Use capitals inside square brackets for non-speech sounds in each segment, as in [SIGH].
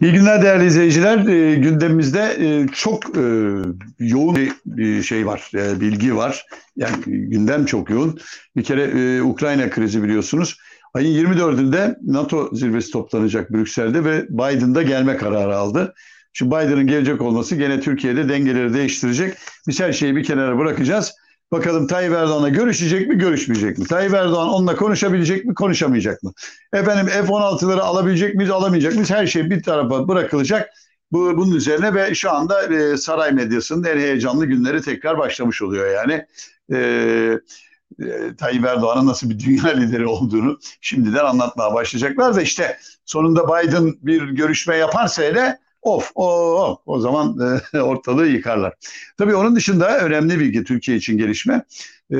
İyi günler değerli izleyiciler. E, gündemimizde e, çok e, yoğun bir şey var, e, bilgi var. Yani gündem çok yoğun. Bir kere e, Ukrayna krizi biliyorsunuz. Ayın 24'ünde NATO zirvesi toplanacak Brüksel'de ve Biden da gelme kararı aldı. Şimdi Biden'ın gelecek olması gene Türkiye'de dengeleri değiştirecek. Biz her şeyi bir kenara bırakacağız. Bakalım Tayyip Erdoğan'la görüşecek mi, görüşmeyecek mi? Tayyip Erdoğan onunla konuşabilecek mi, konuşamayacak mı? Efendim F-16'ları alabilecek miyiz, alamayacak mıyız? Her şey bir tarafa bırakılacak. Bu, bunun üzerine ve şu anda e, saray medyasının en heyecanlı günleri tekrar başlamış oluyor yani. E, e, Tayyip Erdoğan'ın nasıl bir dünya [LAUGHS] lideri olduğunu şimdiden anlatmaya başlayacaklar da işte sonunda Biden bir görüşme yaparsa hele Of, o, o, o zaman e, [LAUGHS] ortalığı yıkarlar. Tabii onun dışında önemli bilgi Türkiye için gelişme. E,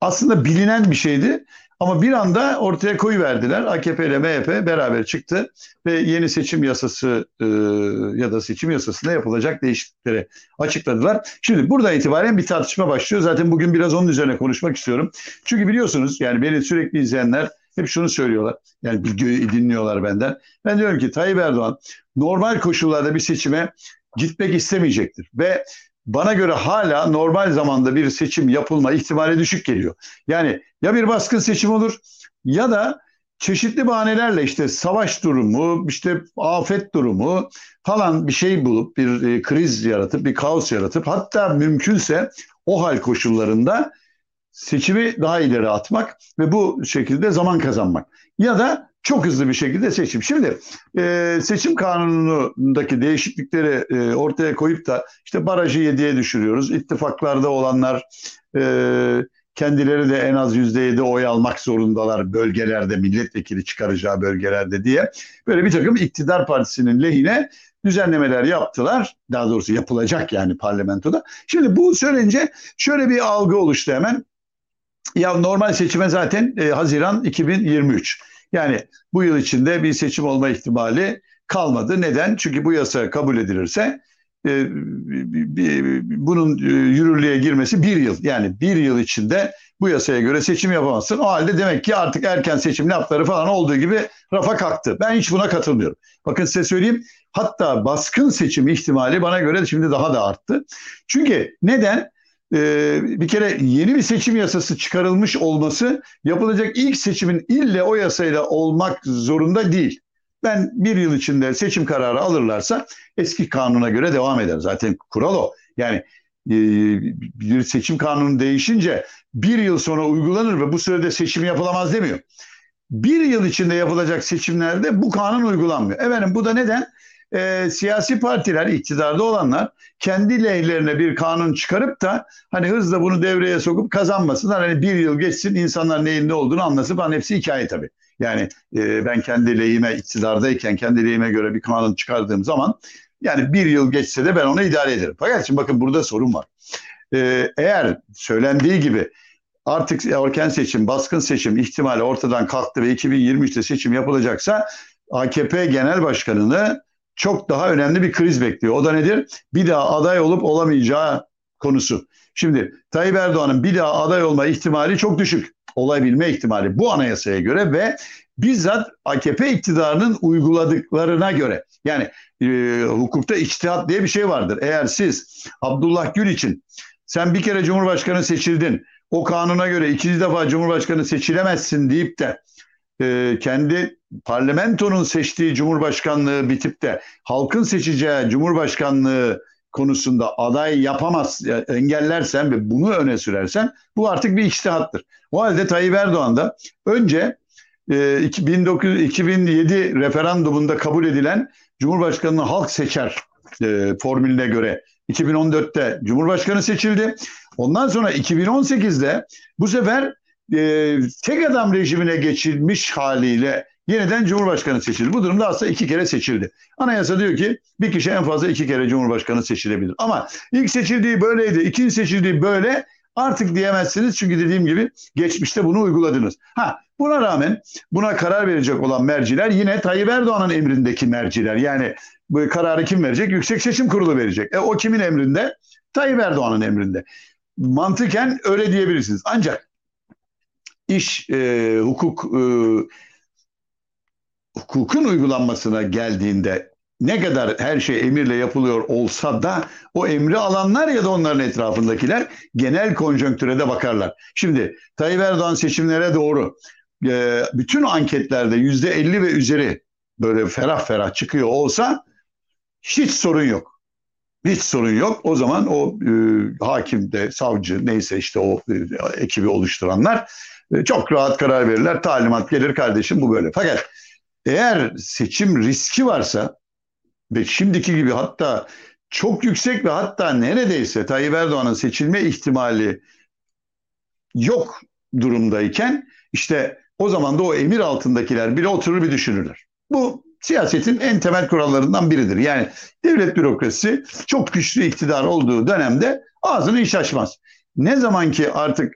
aslında bilinen bir şeydi. Ama bir anda ortaya koyu verdiler. AKP ile MHP beraber çıktı ve yeni seçim yasası e, ya da seçim yasasında yapılacak değişiklikleri açıkladılar. Şimdi buradan itibaren bir tartışma başlıyor. Zaten bugün biraz onun üzerine konuşmak istiyorum. Çünkü biliyorsunuz yani beni sürekli izleyenler hep şunu söylüyorlar. Yani dinliyorlar benden. Ben diyorum ki Tayyip Erdoğan normal koşullarda bir seçime gitmek istemeyecektir. Ve bana göre hala normal zamanda bir seçim yapılma ihtimali düşük geliyor. Yani ya bir baskın seçim olur ya da çeşitli bahanelerle işte savaş durumu, işte afet durumu falan bir şey bulup bir e, kriz yaratıp bir kaos yaratıp hatta mümkünse o hal koşullarında seçimi daha ileri atmak ve bu şekilde zaman kazanmak. Ya da çok hızlı bir şekilde seçim. Şimdi e, seçim kanunundaki değişiklikleri e, ortaya koyup da işte barajı yediye düşürüyoruz. İttifaklarda olanlar e, kendileri de en az yüzde yedi oy almak zorundalar bölgelerde milletvekili çıkaracağı bölgelerde diye böyle bir takım iktidar partisinin lehine düzenlemeler yaptılar. Daha doğrusu yapılacak yani parlamentoda. Şimdi bu söylenince şöyle bir algı oluştu hemen. Ya normal seçime zaten e, Haziran 2023. Yani bu yıl içinde bir seçim olma ihtimali kalmadı. Neden? Çünkü bu yasa kabul edilirse e, bunun e, yürürlüğe girmesi bir yıl. Yani bir yıl içinde bu yasaya göre seçim yapamazsın. O halde demek ki artık erken seçim lafları falan olduğu gibi rafa kalktı. Ben hiç buna katılmıyorum. Bakın size söyleyeyim. Hatta baskın seçim ihtimali bana göre şimdi daha da arttı. Çünkü neden? Ee, bir kere yeni bir seçim yasası çıkarılmış olması yapılacak ilk seçimin ille o yasayla olmak zorunda değil. Ben bir yıl içinde seçim kararı alırlarsa eski kanuna göre devam eder. Zaten kural o. Yani e, bir seçim kanunu değişince bir yıl sonra uygulanır ve bu sürede seçim yapılamaz demiyor. Bir yıl içinde yapılacak seçimlerde bu kanun uygulanmıyor. Efendim bu da neden? E, siyasi partiler, iktidarda olanlar kendi lehlerine bir kanun çıkarıp da hani hızla bunu devreye sokup kazanmasınlar. Hani bir yıl geçsin insanlar neyin ne olduğunu anlasın falan hepsi hikaye tabii. Yani e, ben kendi lehime iktidardayken kendi lehime göre bir kanun çıkardığım zaman yani bir yıl geçse de ben onu idare ederim. Fakat şimdi bakın burada sorun var. E, eğer söylendiği gibi artık erken seçim, baskın seçim ihtimali ortadan kalktı ve 2023'te seçim yapılacaksa AKP Genel Başkanı'nı çok daha önemli bir kriz bekliyor. O da nedir? Bir daha aday olup olamayacağı konusu. Şimdi Tayyip Erdoğan'ın bir daha aday olma ihtimali çok düşük. Olabilme ihtimali bu anayasaya göre ve bizzat AKP iktidarının uyguladıklarına göre. Yani e, hukukta içtihat diye bir şey vardır. Eğer siz Abdullah Gül için sen bir kere Cumhurbaşkanı seçildin. O kanuna göre ikinci defa Cumhurbaşkanı seçilemezsin deyip de e, kendi parlamentonun seçtiği cumhurbaşkanlığı bitip de halkın seçeceği cumhurbaşkanlığı konusunda aday yapamaz, engellersen ve bunu öne sürersen bu artık bir içtihattır. O halde Tayyip Erdoğan da önce e, 1900, 2007 referandumunda kabul edilen Cumhurbaşkanını halk seçer e, formülüne göre 2014'te Cumhurbaşkanı seçildi. Ondan sonra 2018'de bu sefer e, tek adam rejimine geçilmiş haliyle yeniden Cumhurbaşkanı seçildi. Bu durumda aslında iki kere seçildi. Anayasa diyor ki bir kişi en fazla iki kere Cumhurbaşkanı seçilebilir. Ama ilk seçildiği böyleydi, ikinci seçildiği böyle artık diyemezsiniz. Çünkü dediğim gibi geçmişte bunu uyguladınız. Ha buna rağmen buna karar verecek olan merciler yine Tayyip Erdoğan'ın emrindeki merciler. Yani bu kararı kim verecek? Yüksek Seçim Kurulu verecek. E o kimin emrinde? Tayyip Erdoğan'ın emrinde. Mantıken öyle diyebilirsiniz. Ancak iş, e, hukuk, e, hukukun uygulanmasına geldiğinde ne kadar her şey emirle yapılıyor olsa da o emri alanlar ya da onların etrafındakiler genel konjonktüre de bakarlar. Şimdi Tayyip Erdoğan seçimlere doğru e, bütün anketlerde yüzde 50 ve üzeri böyle ferah ferah çıkıyor olsa hiç sorun yok. Hiç sorun yok. O zaman o e, hakim de savcı neyse işte o e, ekibi oluşturanlar çok rahat karar verirler. Talimat gelir kardeşim bu böyle. Fakat eğer seçim riski varsa ve şimdiki gibi hatta çok yüksek ve hatta neredeyse Tayyip Erdoğan'ın seçilme ihtimali yok durumdayken işte o zaman da o emir altındakiler bile oturur bir düşünürler. Bu siyasetin en temel kurallarından biridir. Yani devlet bürokrasisi çok güçlü iktidar olduğu dönemde ağzını iş açmaz. Ne zaman ki artık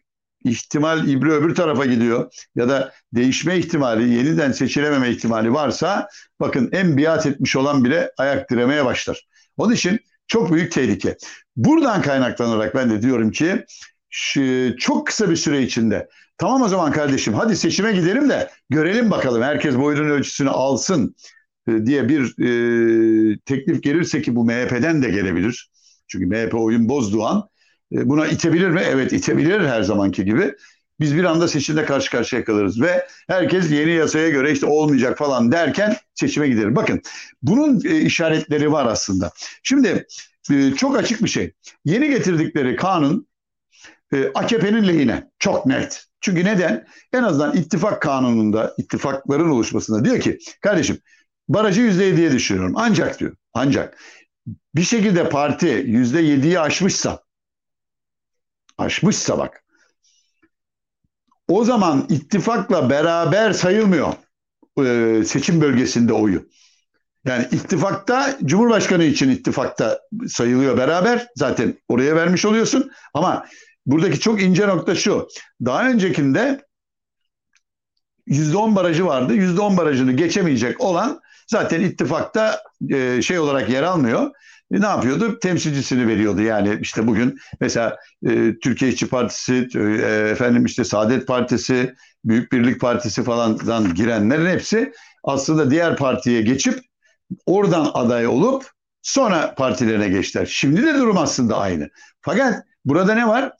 ihtimal ibre öbür tarafa gidiyor ya da değişme ihtimali, yeniden seçilememe ihtimali varsa bakın en biat etmiş olan bile ayak diremeye başlar. Onun için çok büyük tehlike. Buradan kaynaklanarak ben de diyorum ki çok kısa bir süre içinde tamam o zaman kardeşim hadi seçime gidelim de görelim bakalım herkes boyunun ölçüsünü alsın e, diye bir e, teklif gelirse ki bu MHP'den de gelebilir. Çünkü MHP oyun bozduğu an buna itebilir mi? Evet itebilir her zamanki gibi. Biz bir anda seçimde karşı karşıya kalırız ve herkes yeni yasaya göre işte olmayacak falan derken seçime gider. Bakın bunun e, işaretleri var aslında. Şimdi e, çok açık bir şey. Yeni getirdikleri kanun AKP'nin lehine. Çok net. Çünkü neden? En azından ittifak kanununda, ittifakların oluşmasında diyor ki kardeşim barajı %7'ye düşürüyorum. Ancak diyor. Ancak bir şekilde parti %7'yi aşmışsa aşmışsa bak o zaman ittifakla beraber sayılmıyor e, seçim bölgesinde oyu. Yani ittifakta Cumhurbaşkanı için ittifakta sayılıyor beraber. Zaten oraya vermiş oluyorsun. Ama buradaki çok ince nokta şu. Daha öncekinde %10 barajı vardı. %10 barajını geçemeyecek olan zaten ittifakta e, şey olarak yer almıyor ne yapıyordu? Temsilcisini veriyordu. Yani işte bugün mesela e, Türkiye İşçi Partisi, e, efendim işte Saadet Partisi, Büyük Birlik Partisi falandan girenlerin hepsi aslında diğer partiye geçip oradan aday olup sonra partilerine geçtiler. Şimdi de durum aslında aynı. Fakat burada ne var?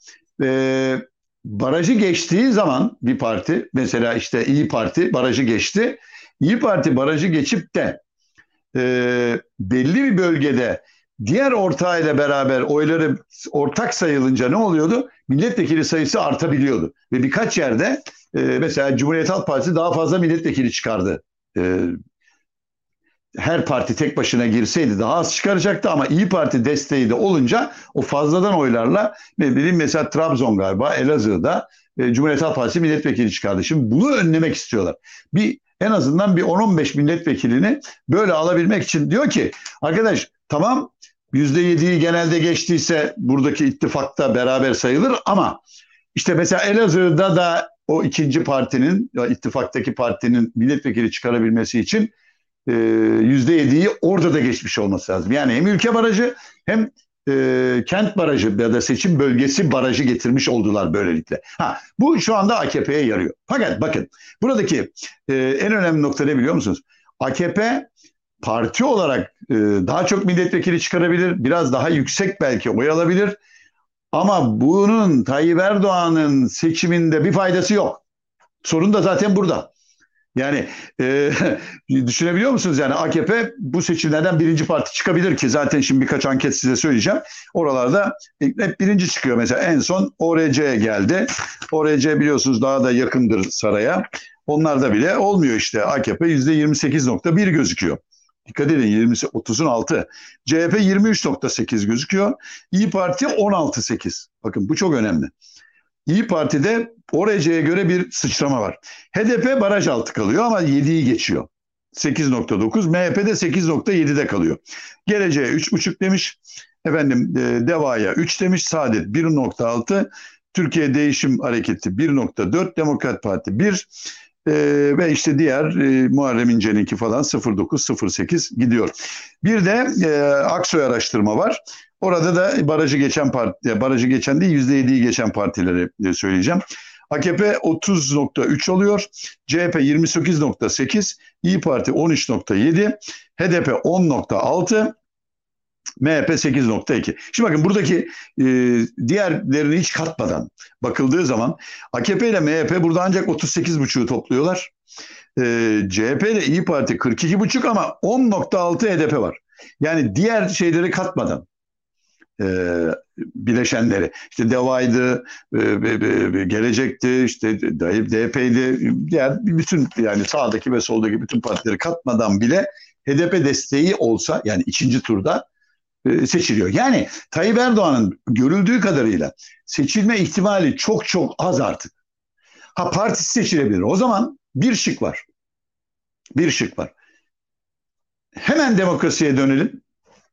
E, barajı geçtiği zaman bir parti, mesela işte İyi Parti barajı geçti. İyi Parti barajı geçip de e, belli bir bölgede diğer ortağıyla beraber oyları ortak sayılınca ne oluyordu? Milletvekili sayısı artabiliyordu. Ve birkaç yerde e, mesela Cumhuriyet Halk Partisi daha fazla milletvekili çıkardı. E, her parti tek başına girseydi daha az çıkaracaktı ama İyi Parti desteği de olunca o fazladan oylarla ne bileyim mesela Trabzon galiba Elazığ'da e, Cumhuriyet Halk Partisi milletvekili çıkardı. Şimdi bunu önlemek istiyorlar. Bir en azından bir 10-15 milletvekilini böyle alabilmek için diyor ki arkadaş tamam %7'yi genelde geçtiyse buradaki ittifakta beraber sayılır ama işte mesela Elazığ'da da o ikinci partinin, ya ittifaktaki partinin milletvekili çıkarabilmesi için e, %7'yi orada da geçmiş olması lazım. Yani hem ülke barajı hem e, kent barajı ya da seçim bölgesi barajı getirmiş oldular böylelikle. Ha, bu şu anda AKP'ye yarıyor. Fakat bakın buradaki e, en önemli nokta ne biliyor musunuz? AKP parti olarak e, daha çok milletvekili çıkarabilir, biraz daha yüksek belki oy alabilir. Ama bunun Tayyip Erdoğan'ın seçiminde bir faydası yok. Sorun da zaten burada. Yani e, [LAUGHS] düşünebiliyor musunuz? Yani AKP bu seçimlerden birinci parti çıkabilir ki zaten şimdi birkaç anket size söyleyeceğim. Oralarda hep birinci çıkıyor. Mesela en son ORC geldi. ORC biliyorsunuz daha da yakındır saraya. Onlarda bile olmuyor işte. AKP %28.1 gözüküyor. Dikkat edin 20'si 30'un altı. CHP 23.8 gözüküyor. İyi Parti 16.8. Bakın bu çok önemli. İyi Parti'de ORC'ye göre bir sıçrama var. HDP baraj altı kalıyor ama 7'yi geçiyor. 8.9. MHP'de 8.7'de kalıyor. Geleceğe 3.5 demiş. Efendim e, Deva'ya 3 demiş. Saadet 1.6. Türkiye Değişim Hareketi 1.4. Demokrat Parti 1. E, ve işte diğer e, Muharrem İnce'ninki falan 0908 gidiyor. Bir de e, Aksoy araştırma var. Orada da barajı geçen parti, barajı geçen değil %7'yi geçen partileri e, söyleyeceğim. AKP 30.3 oluyor. CHP 28.8, İyi Parti 13.7, HDP 10.6, MHP 8.2. Şimdi bakın buradaki e, diğerlerini hiç katmadan bakıldığı zaman AKP ile MHP burada ancak 38.5'u topluyorlar. E, CHP ile İyi Parti 42.5 ama 10.6 HDP var. Yani diğer şeyleri katmadan e, bileşenleri. İşte DEVA'ydı, e, e, Gelecek'ti, işte DP'ydi, diğer bütün yani sağdaki ve soldaki bütün partileri katmadan bile HDP desteği olsa yani ikinci turda e, seçiliyor. Yani Tayyip Erdoğan'ın görüldüğü kadarıyla seçilme ihtimali çok çok az artık. Ha partisi seçilebilir. O zaman bir şık var. Bir şık var. Hemen demokrasiye dönelim.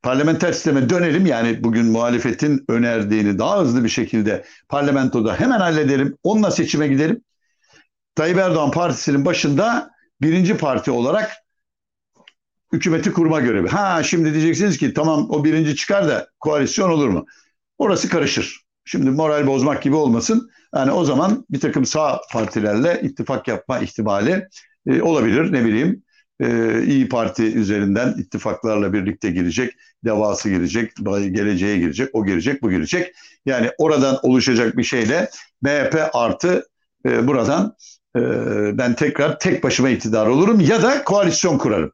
Parlamenter sisteme dönelim. Yani bugün muhalefetin önerdiğini daha hızlı bir şekilde parlamentoda hemen halledelim. Onunla seçime gidelim. Tayyip Erdoğan partisinin başında birinci parti olarak hükümeti kurma görevi. Ha şimdi diyeceksiniz ki tamam o birinci çıkar da koalisyon olur mu? Orası karışır. Şimdi moral bozmak gibi olmasın. Yani o zaman bir takım sağ partilerle ittifak yapma ihtimali e, olabilir. Ne bileyim e, İyi Parti üzerinden ittifaklarla birlikte girecek, devası girecek, geleceğe girecek, o girecek, bu girecek. Yani oradan oluşacak bir şeyle MHP artı e, buradan e, ben tekrar tek başıma iktidar olurum ya da koalisyon kurarım.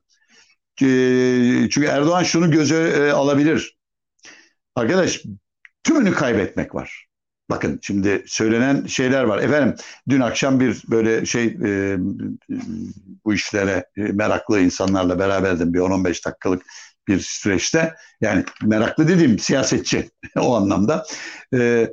Ee, çünkü Erdoğan şunu göze e, alabilir. Arkadaş tümünü kaybetmek var. Bakın şimdi söylenen şeyler var. Efendim dün akşam bir böyle şey e, bu işlere e, meraklı insanlarla beraberdim bir 10-15 dakikalık bir süreçte. Yani meraklı dediğim siyasetçi [LAUGHS] o anlamda. E,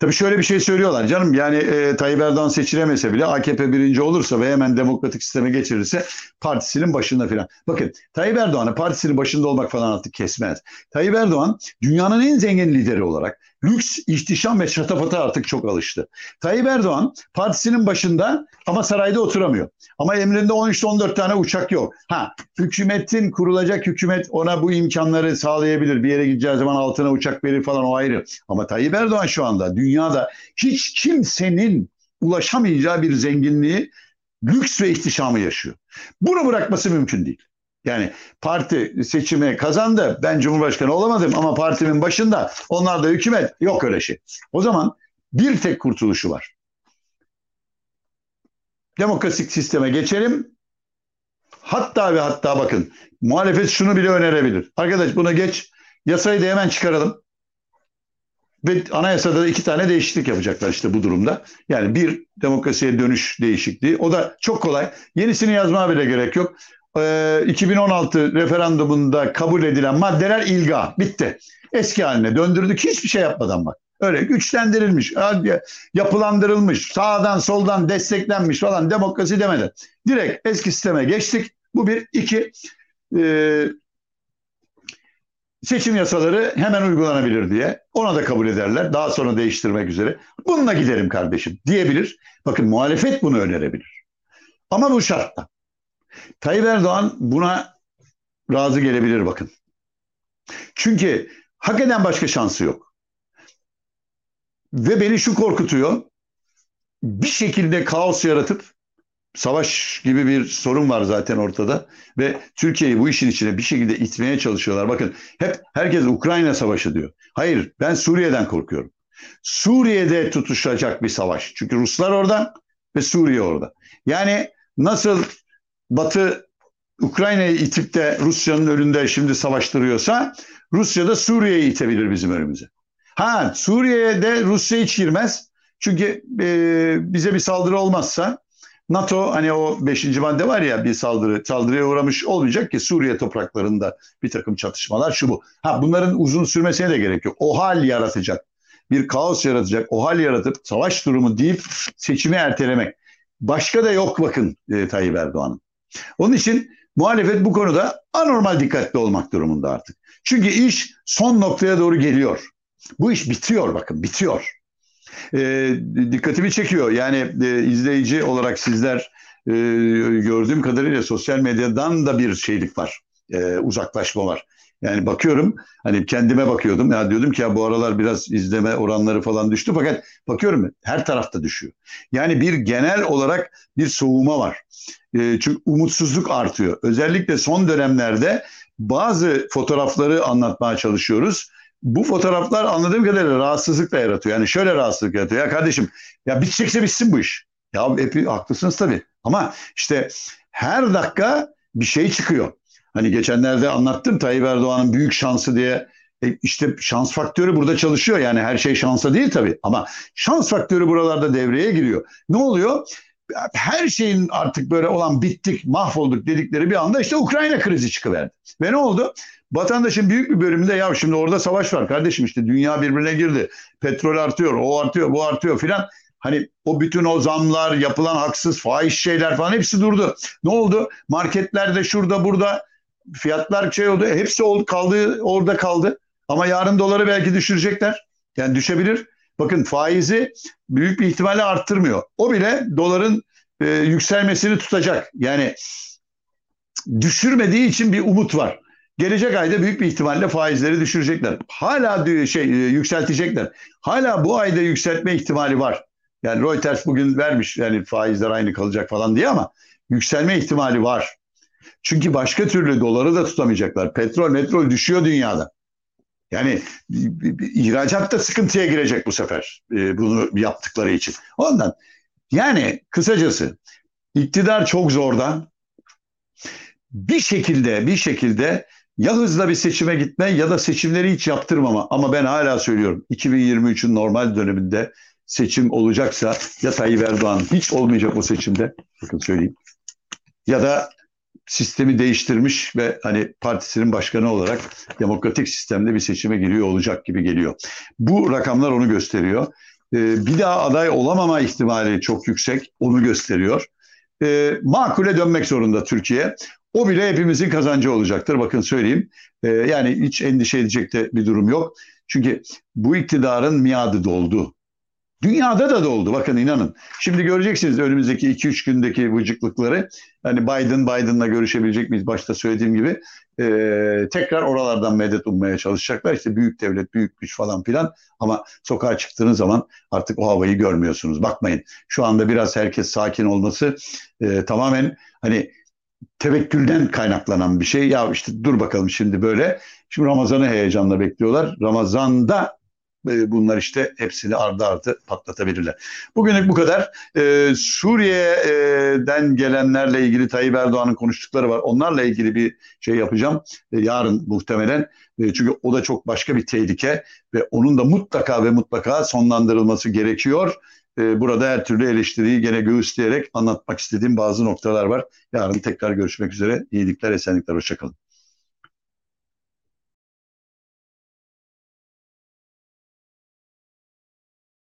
Tabii şöyle bir şey söylüyorlar canım yani e, Tayyip Erdoğan seçilemese bile AKP birinci olursa ve hemen demokratik sisteme geçirirse partisinin başında filan. Bakın Tayyip Erdoğan'ı partisinin başında olmak falan artık kesmez. Tayyip Erdoğan dünyanın en zengin lideri olarak lüks, ihtişam ve şatafata artık çok alıştı. Tayyip Erdoğan partisinin başında ama sarayda oturamıyor. Ama emrinde 13-14 tane uçak yok. Ha, hükümetin kurulacak hükümet ona bu imkanları sağlayabilir. Bir yere gideceği zaman altına uçak verir falan o ayrı. Ama Tayyip Erdoğan şu anda dünyada hiç kimsenin ulaşamayacağı bir zenginliği, lüks ve ihtişamı yaşıyor. Bunu bırakması mümkün değil. Yani parti seçimi kazandı. Ben cumhurbaşkanı olamadım ama partimin başında onlar da hükümet. Yok öyle şey. O zaman bir tek kurtuluşu var. Demokratik sisteme geçelim. Hatta ve hatta bakın muhalefet şunu bile önerebilir. Arkadaş buna geç yasayı da hemen çıkaralım. Ve anayasada da iki tane değişiklik yapacaklar işte bu durumda. Yani bir demokrasiye dönüş değişikliği. O da çok kolay. Yenisini yazmaya bile gerek yok. 2016 ee, referandumunda kabul edilen maddeler ilga. Bitti. Eski haline döndürdük. Hiçbir şey yapmadan bak. Öyle güçlendirilmiş, yapılandırılmış, sağdan soldan desteklenmiş falan demokrasi demeden. Direkt eski sisteme geçtik. Bu bir. iki e, seçim yasaları hemen uygulanabilir diye. Ona da kabul ederler. Daha sonra değiştirmek üzere. Bununla giderim kardeşim diyebilir. Bakın muhalefet bunu önerebilir. Ama bu şartla. Tayyip Erdoğan buna razı gelebilir bakın. Çünkü hak eden başka şansı yok. Ve beni şu korkutuyor. Bir şekilde kaos yaratıp savaş gibi bir sorun var zaten ortada ve Türkiye'yi bu işin içine bir şekilde itmeye çalışıyorlar. Bakın hep herkes Ukrayna savaşı diyor. Hayır ben Suriye'den korkuyorum. Suriye'de tutuşacak bir savaş. Çünkü Ruslar orada ve Suriye orada. Yani nasıl Batı Ukrayna'yı itip de Rusya'nın önünde şimdi savaştırıyorsa Rusya da Suriye'yi itebilir bizim önümüze. Ha Suriye'ye de Rusya hiç girmez. Çünkü e, bize bir saldırı olmazsa NATO hani o beşinci madde var ya bir saldırı saldırıya uğramış olmayacak ki Suriye topraklarında bir takım çatışmalar şu bu. Ha bunların uzun sürmesine de gerek yok. O hal yaratacak. Bir kaos yaratacak. O hal yaratıp savaş durumu deyip seçimi ertelemek. Başka da yok bakın e, Tayyip Erdoğan'ın. Onun için muhalefet bu konuda anormal dikkatli olmak durumunda artık. Çünkü iş son noktaya doğru geliyor. Bu iş bitiyor bakın bitiyor. E, dikkatimi çekiyor. Yani e, izleyici olarak sizler e, gördüğüm kadarıyla sosyal medyadan da bir şeylik var. E, uzaklaşma var. Yani bakıyorum hani kendime bakıyordum ya diyordum ki ya bu aralar biraz izleme oranları falan düştü fakat bakıyorum her tarafta düşüyor. Yani bir genel olarak bir soğuma var. E, çünkü umutsuzluk artıyor. Özellikle son dönemlerde bazı fotoğrafları anlatmaya çalışıyoruz. Bu fotoğraflar anladığım kadarıyla rahatsızlık da yaratıyor. Yani şöyle rahatsızlık yaratıyor. Ya kardeşim ya bitecekse bitsin bu iş. Ya hep haklısınız tabii. Ama işte her dakika bir şey çıkıyor. Hani geçenlerde anlattım Tayyip Erdoğan'ın büyük şansı diye. E işte şans faktörü burada çalışıyor. Yani her şey şansa değil tabii. Ama şans faktörü buralarda devreye giriyor. Ne oluyor? her şeyin artık böyle olan bittik, mahvolduk dedikleri bir anda işte Ukrayna krizi çıkıverdi. Ve ne oldu? Vatandaşın büyük bir bölümünde ya şimdi orada savaş var kardeşim işte dünya birbirine girdi. Petrol artıyor, o artıyor, bu artıyor filan. Hani o bütün o zamlar, yapılan haksız fahiş şeyler falan hepsi durdu. Ne oldu? Marketlerde şurada burada fiyatlar şey oldu. Hepsi oldu, kaldı orada kaldı. Ama yarın doları belki düşürecekler. Yani düşebilir. Bakın faizi büyük bir ihtimalle arttırmıyor. O bile doların e, yükselmesini tutacak. Yani düşürmediği için bir umut var. Gelecek ayda büyük bir ihtimalle faizleri düşürecekler. Hala şey e, yükseltecekler. Hala bu ayda yükseltme ihtimali var. Yani Reuters bugün vermiş yani faizler aynı kalacak falan diye ama yükselme ihtimali var. Çünkü başka türlü doları da tutamayacaklar. Petrol, metrol düşüyor dünyada. Yani ihracat da sıkıntıya girecek bu sefer e, bunu yaptıkları için. Ondan yani kısacası iktidar çok zordan bir şekilde bir şekilde ya hızla bir seçime gitme ya da seçimleri hiç yaptırmama. Ama ben hala söylüyorum 2023'ün normal döneminde seçim olacaksa ya Tayyip Erdoğan hiç olmayacak o seçimde. Bakın söyleyeyim. Ya da sistemi değiştirmiş ve hani partisinin başkanı olarak demokratik sistemde bir seçime giriyor olacak gibi geliyor. Bu rakamlar onu gösteriyor. Ee, bir daha aday olamama ihtimali çok yüksek, onu gösteriyor. Ee, makule dönmek zorunda Türkiye. O bile hepimizin kazancı olacaktır. Bakın söyleyeyim. Ee, yani hiç endişe edecek de bir durum yok. Çünkü bu iktidarın miadı doldu. Dünyada da doldu bakın inanın. Şimdi göreceksiniz önümüzdeki 2-3 gündeki vıcıklıkları. Hani Biden Biden'la görüşebilecek miyiz başta söylediğim gibi. Ee, tekrar oralardan medet ummaya çalışacaklar. İşte büyük devlet, büyük güç falan filan. Ama sokağa çıktığınız zaman artık o havayı görmüyorsunuz. Bakmayın şu anda biraz herkes sakin olması e, tamamen hani tevekkülden kaynaklanan bir şey. Ya işte dur bakalım şimdi böyle. Şimdi Ramazan'ı heyecanla bekliyorlar. Ramazan'da e, bunlar işte hepsini ardı ardı patlatabilirler. Bugünlük bu kadar. Ee, Suriye'den gelenlerle ilgili Tayyip Erdoğan'ın konuştukları var. Onlarla ilgili bir şey yapacağım. Ee, yarın muhtemelen. Ee, çünkü o da çok başka bir tehlike ve onun da mutlaka ve mutlaka sonlandırılması gerekiyor. Ee, burada her türlü eleştiriyi gene göğüsleyerek anlatmak istediğim bazı noktalar var. Yarın tekrar görüşmek üzere. İyilikler, esenlikler, hoşçakalın.